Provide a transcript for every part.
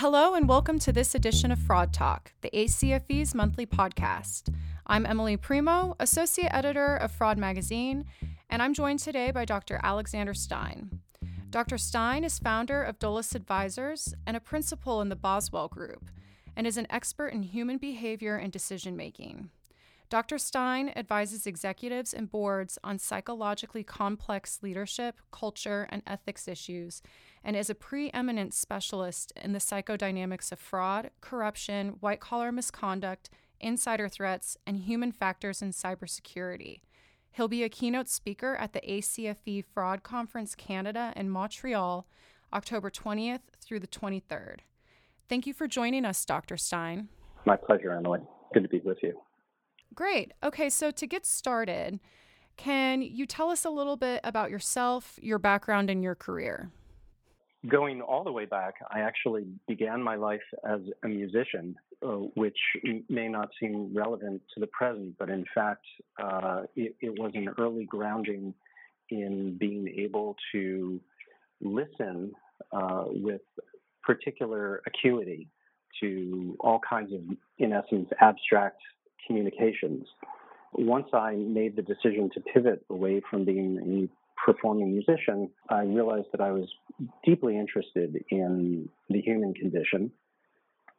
Hello, and welcome to this edition of Fraud Talk, the ACFE's monthly podcast. I'm Emily Primo, Associate Editor of Fraud Magazine, and I'm joined today by Dr. Alexander Stein. Dr. Stein is founder of Dolus Advisors and a principal in the Boswell Group, and is an expert in human behavior and decision making. Dr. Stein advises executives and boards on psychologically complex leadership, culture, and ethics issues, and is a preeminent specialist in the psychodynamics of fraud, corruption, white collar misconduct, insider threats, and human factors in cybersecurity. He'll be a keynote speaker at the ACFE Fraud Conference Canada in Montreal, October 20th through the 23rd. Thank you for joining us, Dr. Stein. My pleasure, Emily. Good to be with you. Great. Okay, so to get started, can you tell us a little bit about yourself, your background, and your career? Going all the way back, I actually began my life as a musician, uh, which may not seem relevant to the present, but in fact, uh, it, it was an early grounding in being able to listen uh, with particular acuity to all kinds of, in essence, abstract communications. Once I made the decision to pivot away from being a performing musician, I realized that I was deeply interested in the human condition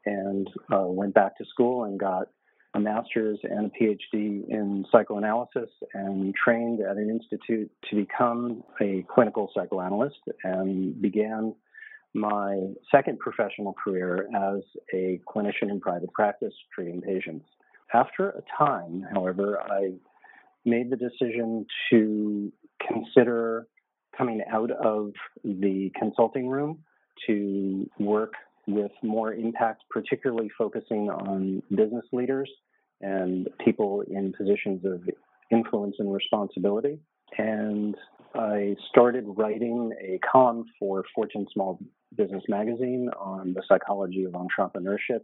and uh, went back to school and got a master's and a PhD in psychoanalysis and trained at an institute to become a clinical psychoanalyst and began my second professional career as a clinician in private practice treating patients. After a time, however, I made the decision to consider coming out of the consulting room to work with more impact, particularly focusing on business leaders and people in positions of influence and responsibility. And I started writing a column for Fortune Small Business Magazine on the psychology of entrepreneurship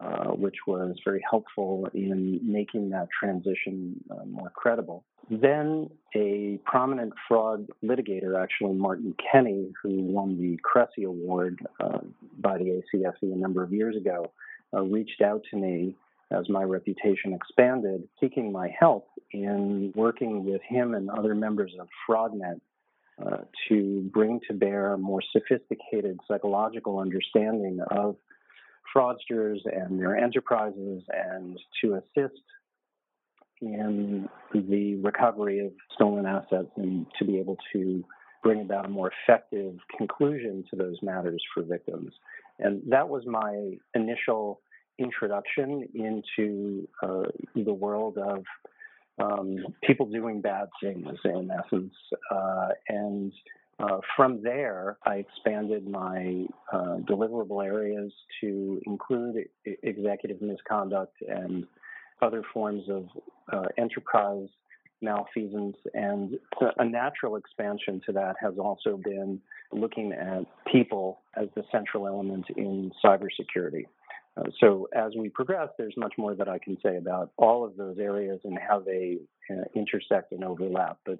uh, which was very helpful in making that transition uh, more credible. Then a prominent fraud litigator, actually Martin Kenney, who won the Cressey Award uh, by the ACFE a number of years ago, uh, reached out to me as my reputation expanded, seeking my help in working with him and other members of FraudNet uh, to bring to bear a more sophisticated psychological understanding of fraudsters and their enterprises and to assist in the recovery of stolen assets and to be able to bring about a more effective conclusion to those matters for victims. And that was my initial introduction into uh, the world of um, people doing bad things, in essence. Uh, and uh, from there, I expanded my uh, deliverable areas to include executive misconduct and other forms of uh, enterprise malfeasance. And a natural expansion to that has also been looking at people as the central element in cybersecurity. Uh, so as we progress, there's much more that I can say about all of those areas and how they uh, intersect and overlap. But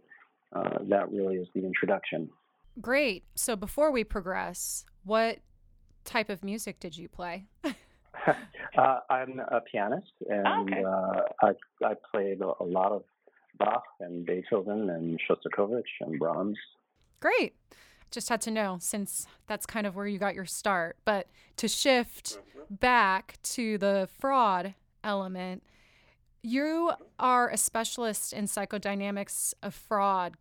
uh, that really is the introduction. Great. So before we progress, what type of music did you play? uh, I'm a pianist, and okay. uh, I, I played a lot of Bach and Beethoven and Shostakovich and Brahms. Great. Just had to know since that's kind of where you got your start. But to shift mm-hmm. back to the fraud element, you are a specialist in psychodynamics of fraud.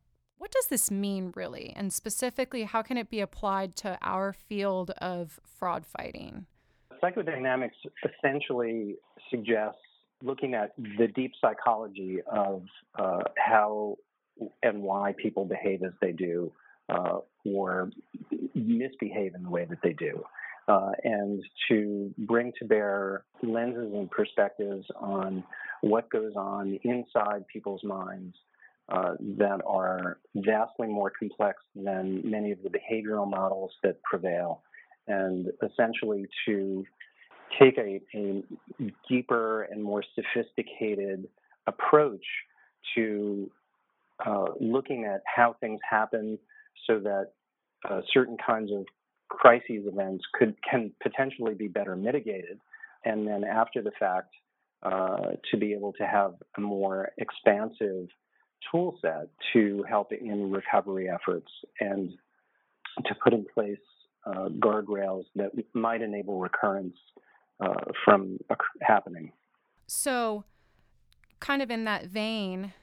What does this mean, really? And specifically, how can it be applied to our field of fraud fighting? Psychodynamics essentially suggests looking at the deep psychology of uh, how and why people behave as they do uh, or misbehave in the way that they do. Uh, and to bring to bear lenses and perspectives on what goes on inside people's minds uh, that are vastly more complex than many of the behavioral models that prevail, and essentially to take a, a deeper and more sophisticated approach to uh, looking at how things happen so that uh, certain kinds of crises events could can potentially be better mitigated, and then after the fact, uh, to be able to have a more expansive tool set to help in recovery efforts and to put in place uh, guardrails that might enable recurrence uh, from happening. So, kind of in that vein,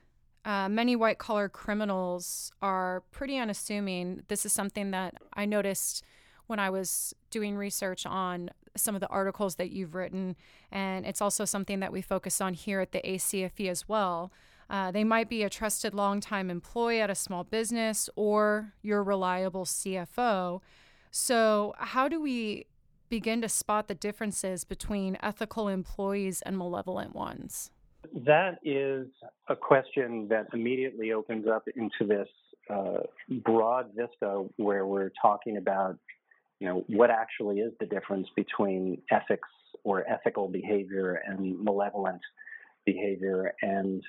uh, many white collar criminals are pretty unassuming. This is something that I noticed when I was doing research on some of the articles that you've written, and it's also something that we focus on here at the ACFE as well. Uh, they might be a trusted longtime employee at a small business or your reliable CFO. So, how do we begin to spot the differences between ethical employees and malevolent ones? That is a question that immediately opens up into this uh, broad vista where we're talking about, you know, what actually is the difference between ethics or ethical behavior and malevolent behavior, and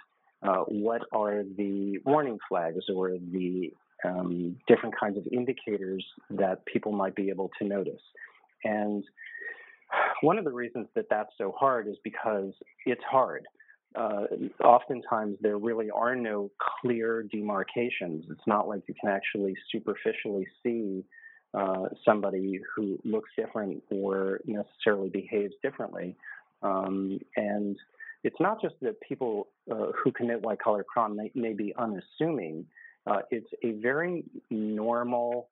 uh, what are the warning flags or the um, different kinds of indicators that people might be able to notice. And one of the reasons that that's so hard is because it's hard. Uh, oftentimes, there really are no clear demarcations. It's not like you can actually superficially see uh, somebody who looks different or necessarily behaves differently. Um, and it's not just that people uh, who commit white collar crime may, may be unassuming, uh, it's a very normal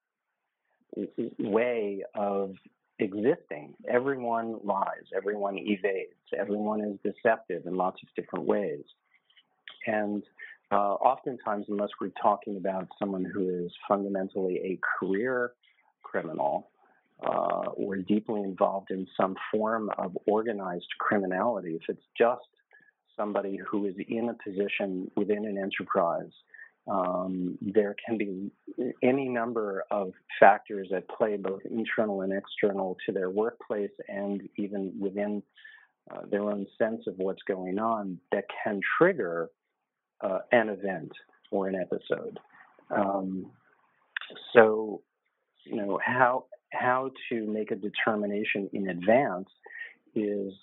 way of existing. Everyone lies, everyone evades, everyone is deceptive in lots of different ways. And uh, oftentimes, unless we're talking about someone who is fundamentally a career criminal uh, or deeply involved in some form of organized criminality, if it's just somebody who is in a position within an enterprise um, there can be any number of factors at play, both internal and external, to their workplace and even within uh, their own sense of what's going on that can trigger uh, an event or an episode. Um, so, you know how how to make a determination in advance is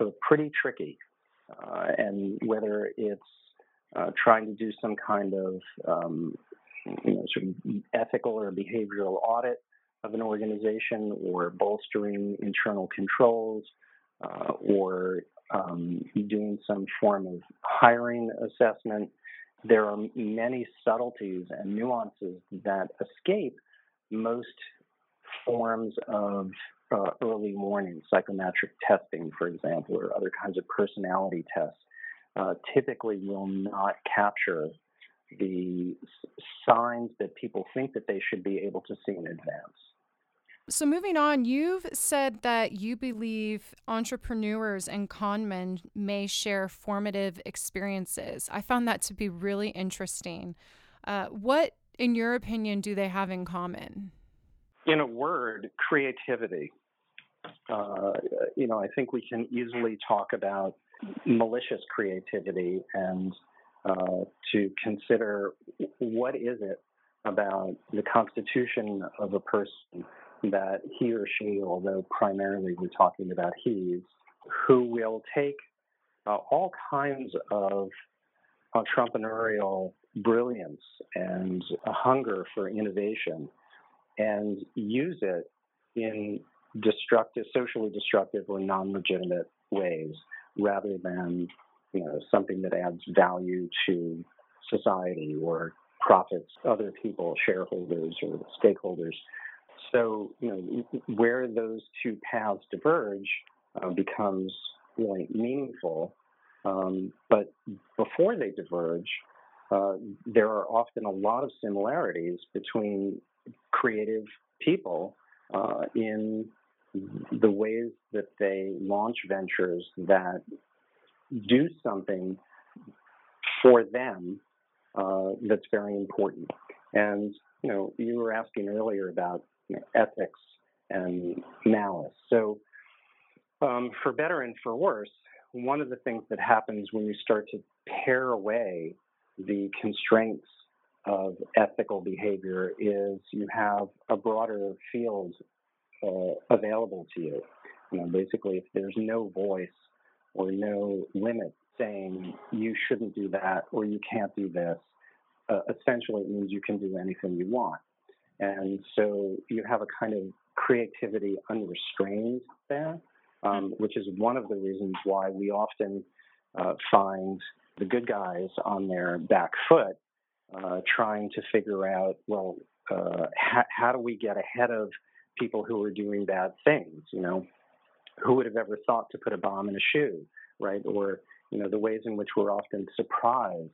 uh, pretty tricky, uh, and whether it's uh, trying to do some kind of um, you know, sort of ethical or behavioral audit of an organization or bolstering internal controls uh, or um, doing some form of hiring assessment. There are many subtleties and nuances that escape most forms of uh, early warning psychometric testing, for example, or other kinds of personality tests uh, typically will not capture the signs that people think that they should be able to see in advance. So, moving on, you've said that you believe entrepreneurs and conmen may share formative experiences. I found that to be really interesting. Uh, what, in your opinion, do they have in common? In a word, creativity. Uh, you know, I think we can easily talk about malicious creativity and uh, to consider what is it about the constitution of a person that he or she, although primarily we're talking about he's, who will take uh, all kinds of entrepreneurial brilliance and a hunger for innovation and use it in destructive, socially destructive or non-legitimate ways rather than you know something that adds value to society or profits other people, shareholders or stakeholders. So you know where those two paths diverge uh, becomes really meaningful. Um, but before they diverge, uh, there are often a lot of similarities between creative people uh, in the ways that they launch ventures that do something for them uh, that's very important. And you know, you were asking earlier about you know, ethics and malice. So, um, for better and for worse, one of the things that happens when you start to pare away the constraints of ethical behavior is you have a broader field uh, available to you. You know, basically, if there's no voice or no limit saying you shouldn't do that or you can't do this, uh, essentially it means you can do anything you want. And so you have a kind of creativity unrestrained there, um, which is one of the reasons why we often uh, find the good guys on their back foot uh, trying to figure out, well, uh, how, how do we get ahead of people who are doing bad things? You know, who would have ever thought to put a bomb in a shoe, right? Or you know, the ways in which we're often surprised,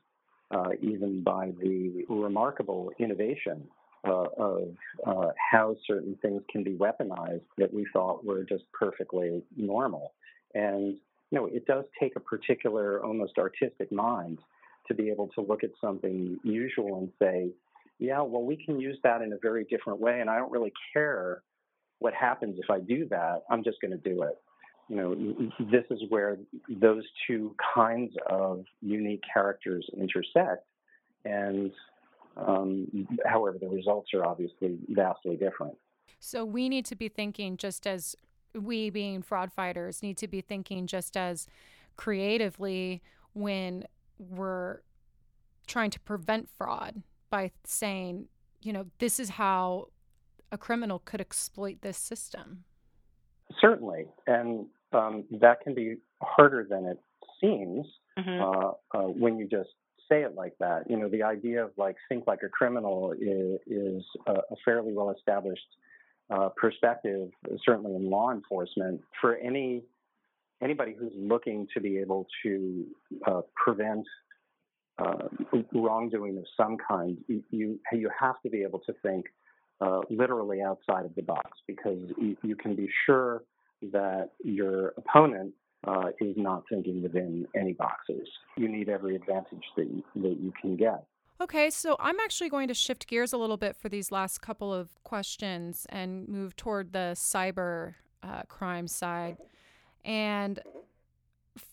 uh, even by the remarkable innovation uh, of uh, how certain things can be weaponized that we thought were just perfectly normal. And you know, it does take a particular, almost artistic mind to be able to look at something usual and say, yeah, well, we can use that in a very different way, and I don't really care what happens if I do that. I'm just going to do it. You know, this is where those two kinds of unique characters intersect, and um, however, the results are obviously vastly different. So we need to be thinking just as we, being fraud fighters, need to be thinking just as creatively when we're trying to prevent fraud by saying, you know, this is how a criminal could exploit this system. Certainly. And um, that can be harder than it seems mm-hmm. uh, uh, when you just say it like that. You know, the idea of like think like a criminal is, is a, a, fairly well established uh, perspective, certainly in law enforcement, for any anybody who's looking to be able to uh, prevent uh, wrongdoing of some kind, you you have to be able to think uh, literally outside of the box because you, you can be sure that your opponent uh, is not thinking within any boxes. You need every advantage that you, that you can get. Okay, so I'm actually going to shift gears a little bit for these last couple of questions and move toward the cyber uh, crime side. And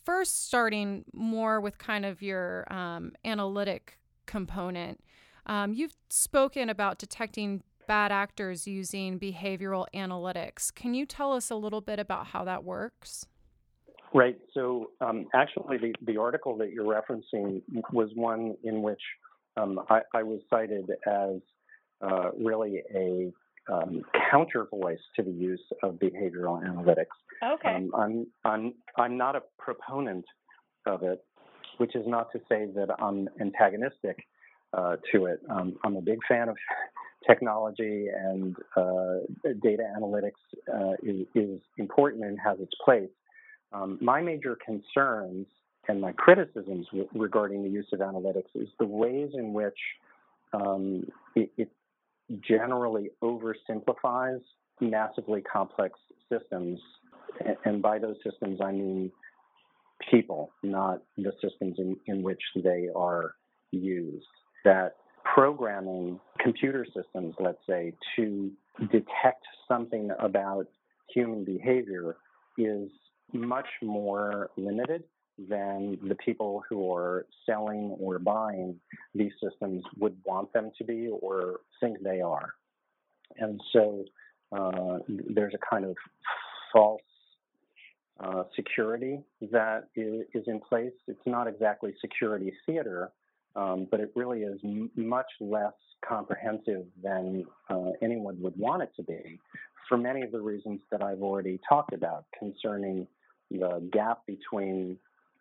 first, starting more with kind of your um, analytic component, um, you've spoken about detecting bad actors using behavioral analytics. Can you tell us a little bit about how that works? Right. So, um, actually, the, the article that you're referencing was one in which um, I, I, was cited as uh, really a um, counter voice to the use of behavioral analytics. Okay. Um, I'm, I'm, I'm not a proponent of it, which is not to say that I'm antagonistic uh, to it. Um, I'm a big fan of technology and uh, data analytics uh, is, is, important and has its place. Um, my major concerns and my criticisms w- regarding the use of analytics is the ways in which um, it, it, generally oversimplifies massively complex systems. And, by those systems, I mean people, not the systems in, in which they are used. That programming computer systems, let's say, to detect something about human behavior is much more limited than the people who are selling or buying these systems would want them to be or think they are. And so uh, there's a kind of false uh, security that is, is, in place. It's not exactly security theater, um, but it really is m- much less comprehensive than uh, anyone would want it to be for many of the reasons that I've already talked about concerning the gap between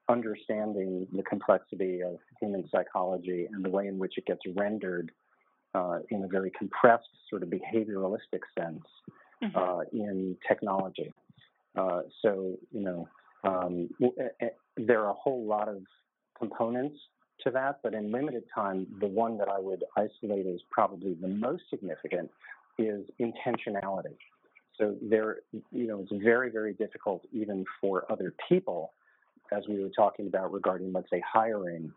understanding the complexity of human psychology and the way in which it gets rendered uh, in a very compressed, sort of behavioralistic sense mm-hmm. uh, in technology. Uh, so, you know, um, there are a whole lot of components to that, but in limited time, the one that I would isolate as probably the most significant is intentionality. So there, you know, it's very, very difficult even for other people, as we were talking about regarding, let's say, hiring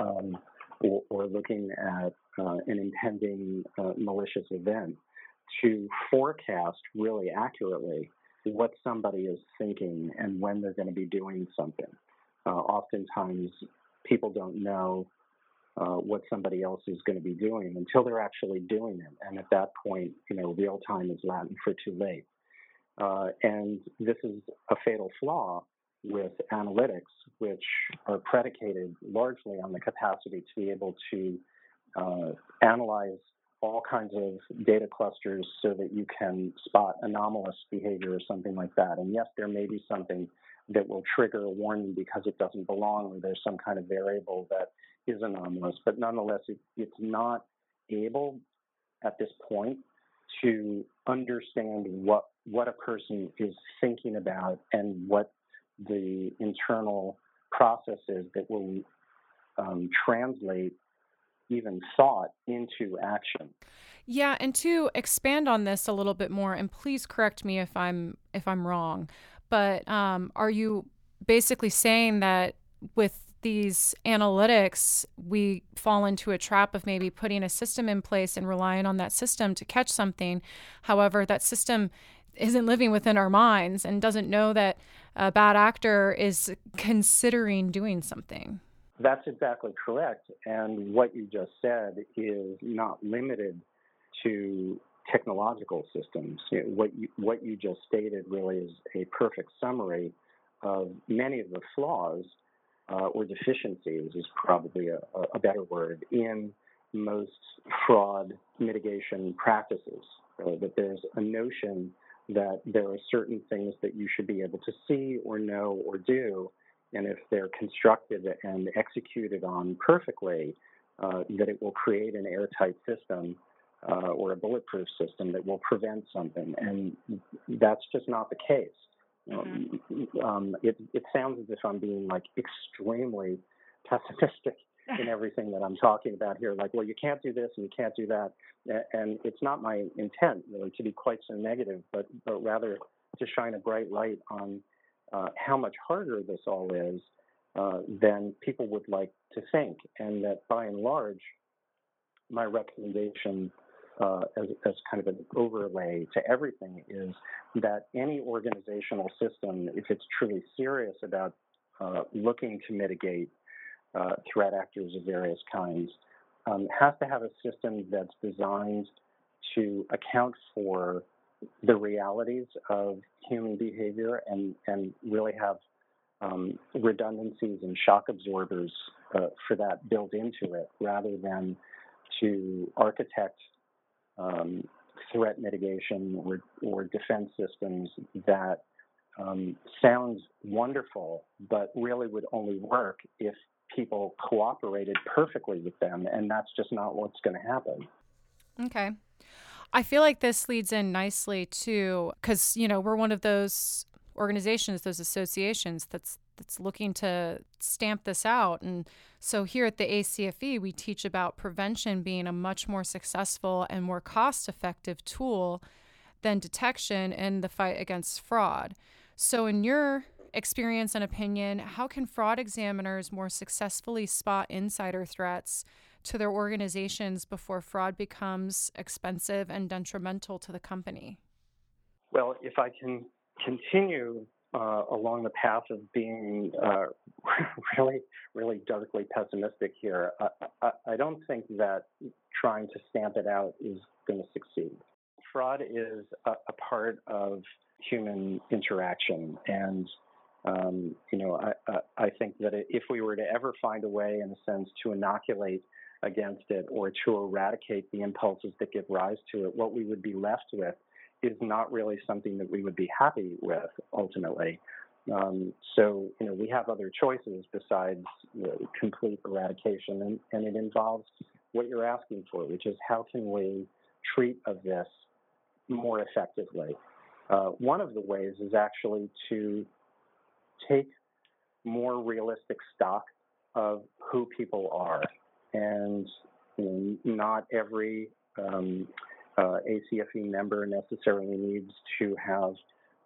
um, or, or, looking at uh, an impending uh, malicious event, to forecast really accurately what somebody is thinking and when they're going to be doing something. Uh, oftentimes, people don't know uh, what somebody else is going to be doing until they're actually doing it. And at that point, you know, real time is Latin for too late. Uh, and this is a fatal flaw with analytics, which are predicated largely on the capacity to be able to uh, analyze all kinds of data clusters so that you can spot anomalous behavior or something like that. And yes, there may be something that will trigger a warning because it doesn't belong or there's some kind of variable that is anomalous, but nonetheless, it, it's not able at this point to understand what what a person is thinking about and what the internal processes that will um, translate even thought into action. Yeah, and to expand on this a little bit more, and please correct me if I'm if I'm wrong, but um, are you basically saying that with these analytics, we fall into a trap of maybe putting a system in place and relying on that system to catch something. However, that system isn't living within our minds and doesn't know that a bad actor is considering doing something. That's exactly correct. And what you just said is not limited to technological systems. what, you, what you just stated really is a perfect summary of many of the flaws uh, or deficiencies, is probably a, a, better word, in most fraud mitigation practices. Uh, that there's a notion that there are certain things that you should be able to see or know or do, and if they're constructed and executed on perfectly, uh, that it will create an airtight system uh, or a bulletproof system that will prevent something. And that's just not the case. Mm-hmm. Um, it, it sounds as if I'm being like extremely pessimistic in everything that I'm talking about here. Like, well, you can't do this and you can't do that. And it's not my intent really to be quite so negative, but, but rather to shine a bright light on uh, how much harder this all is uh, than people would like to think. And that by and large, my recommendation uh, as, as kind of an overlay to everything is that any organizational system, if it's truly serious about uh, looking to mitigate uh, threat actors of various kinds, um, has to have a system that's designed to account for the realities of human behavior and, and really have um, redundancies and shock absorbers uh, for that built into it rather than to architect um, threat mitigation or, or defense systems that um, sounds wonderful, but really would only work if people cooperated perfectly with them, and that's just not what's going to happen. Okay. I feel like this leads in nicely to because you know we're one of those organizations, those associations that's that's looking to stamp this out. And so here at the ACFE, we teach about prevention being a much more successful and more cost-effective tool than detection in the fight against fraud. So in your experience and opinion, how can fraud examiners more successfully spot insider threats to their organizations before fraud becomes expensive and detrimental to the company? Well, if I can continue uh, along the path of being uh, really, really darkly pessimistic here, I, I, I don't think that trying to stamp it out is going to succeed. Fraud is a, a part of human interaction, and um, you know, I, I, think that if we were to ever find a way, in a sense, to inoculate against it or to eradicate the impulses that give rise to it, what we would be left with is not really something that we would be happy with ultimately. Um, so, you know, we have other choices besides complete eradication, and, and it involves what you're asking for, which is how can we treat of this more effectively. Uh, one of the ways is actually to take more realistic stock of who people are. And not every um, uh, ACFE member necessarily needs to have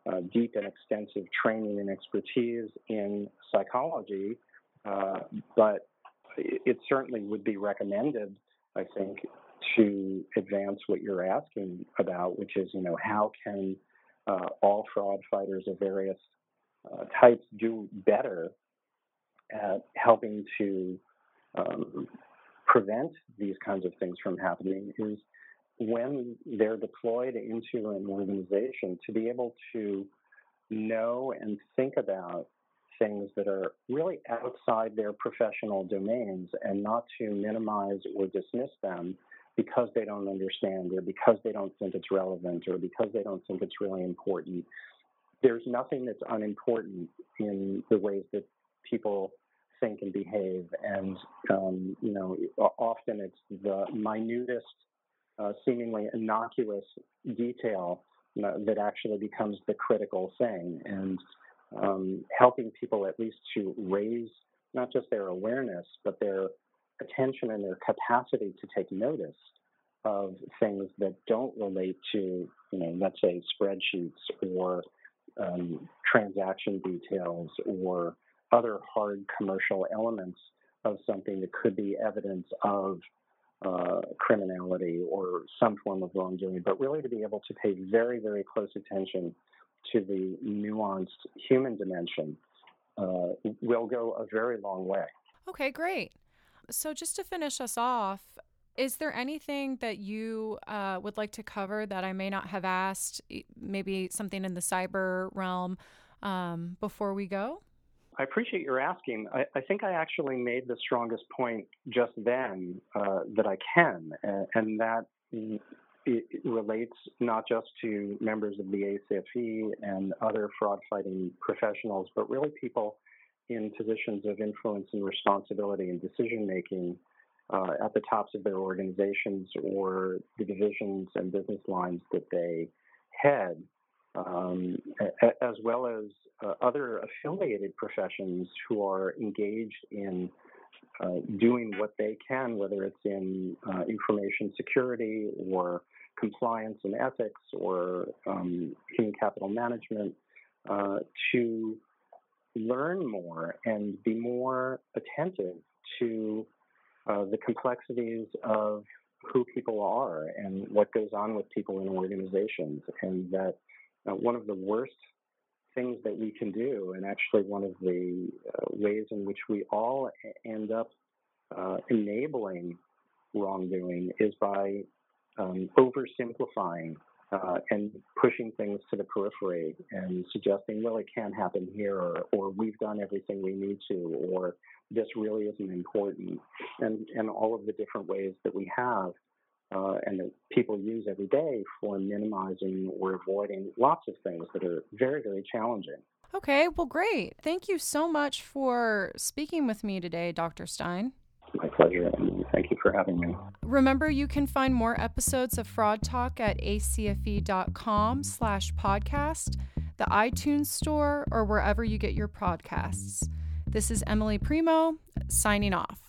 uh, deep and extensive training and expertise in psychology, uh, but it certainly would be recommended, I think, to advance what you're asking about, which is, you know, how can uh, all fraud fighters of various uh, types do better at helping to um, prevent these kinds of things from happening is when they're deployed into an organization to be able to know and think about things that are really outside their professional domains and not to minimize or dismiss them because they don't understand or because they don't think it's relevant or because they don't think it's really important. There's nothing that's unimportant in the ways that people think and behave. And, um, you know, often it's the minutest, uh, seemingly innocuous detail that actually becomes the critical thing. And um, helping people at least to raise not just their awareness, but their attention and their capacity to take notice of things that don't relate to, you know, let's say spreadsheets or um, transaction details or other hard commercial elements of something that could be evidence of uh, criminality or some form of wrongdoing, but really to be able to pay very, very close attention to the nuanced human dimension uh, will go a very long way. Okay, great. So, just to finish us off, is there anything that you uh, would like to cover that I may not have asked, maybe something in the cyber realm um, before we go? I appreciate your asking. I, I, think I actually made the strongest point just then uh, that I can, and, and that it relates not just to members of the ACFE and other fraud fighting professionals, but really people in positions of influence and responsibility and decision making uh, at the tops of their organizations or the divisions and business lines that they head, um, as well as uh, other affiliated professions who are engaged in uh, doing what they can, whether it's in uh, information security or compliance and ethics or um, human capital management, uh, to learn more and be more attentive to uh, the complexities of who people are and what goes on with people in organizations, and that uh, one of the worst things that we can do, and actually one of the uh, ways in which we all end up uh, enabling wrongdoing, is by um, oversimplifying uh, and pushing things to the periphery and suggesting, well, it can't happen here, or, or we've done everything we need to, or this really isn't important, and, and all of the different ways that we have uh, and that people use every day for minimizing or avoiding lots of things that are very, very challenging. Okay, well, great. Thank you so much for speaking with me today, Dr. Stein. My pleasure, and thank you for having me. Remember, you can find more episodes of Fraud Talk at acfe.com slash podcast, the iTunes store, or wherever you get your podcasts. This is Emily Primo, signing off.